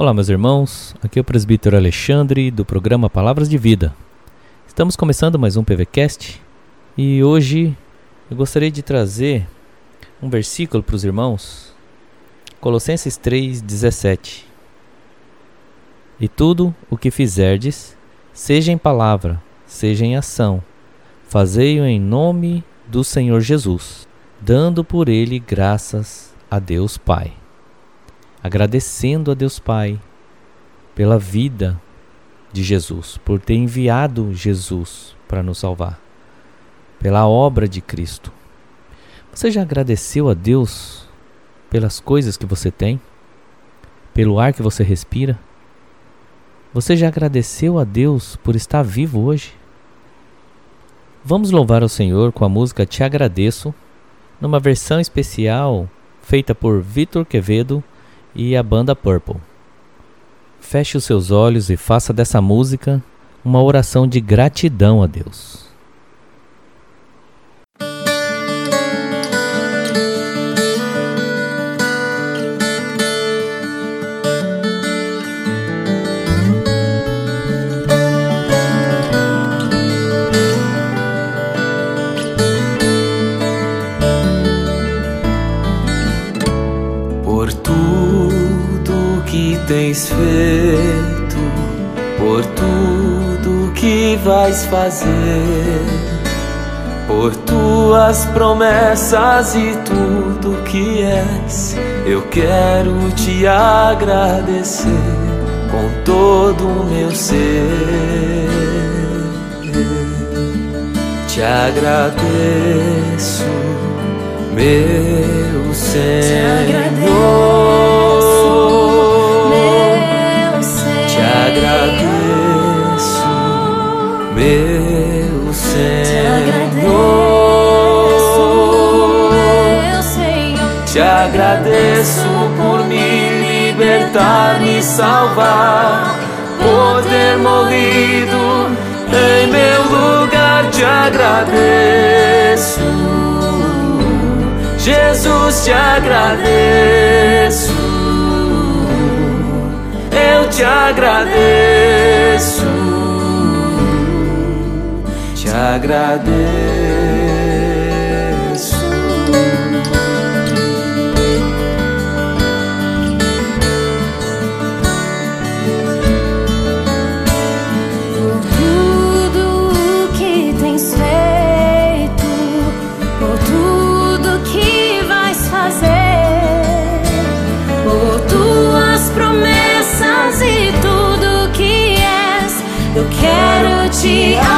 Olá, meus irmãos. Aqui é o presbítero Alexandre do programa Palavras de Vida. Estamos começando mais um PVCast e hoje eu gostaria de trazer um versículo para os irmãos. Colossenses 3:17. E tudo o que fizerdes, seja em palavra, seja em ação, fazei-o em nome do Senhor Jesus, dando por ele graças a Deus Pai agradecendo a Deus Pai pela vida de Jesus, por ter enviado Jesus para nos salvar, pela obra de Cristo. Você já agradeceu a Deus pelas coisas que você tem? Pelo ar que você respira? Você já agradeceu a Deus por estar vivo hoje? Vamos louvar ao Senhor com a música Te Agradeço, numa versão especial feita por Vitor Quevedo e a banda Purple. Feche os seus olhos e faça dessa música uma oração de gratidão a Deus. Tens feito, por tudo que vais fazer, por tuas promessas e tudo que és, eu quero te agradecer com todo o meu ser. Te agradeço, meu Senhor. Meu Senhor. Te agradeço por me libertar, me salvar, por ter morrido em meu lugar. Te agradeço, Jesus, te agradeço. Eu te agradeço agradeço. Por tudo que tens feito, por tudo que vais fazer, por tuas promessas e tudo que és, eu quero te agradecer.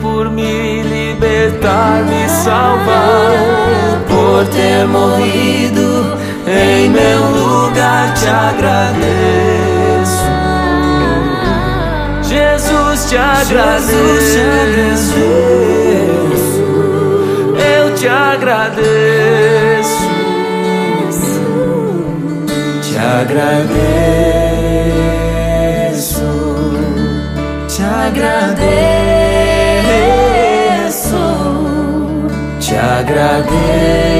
por me libertar, me salvar, por ter morrido em meu lugar. Te agradeço, Jesus, te agradeço, eu te agradeço, te agradeço. Agradeço, te agradeço.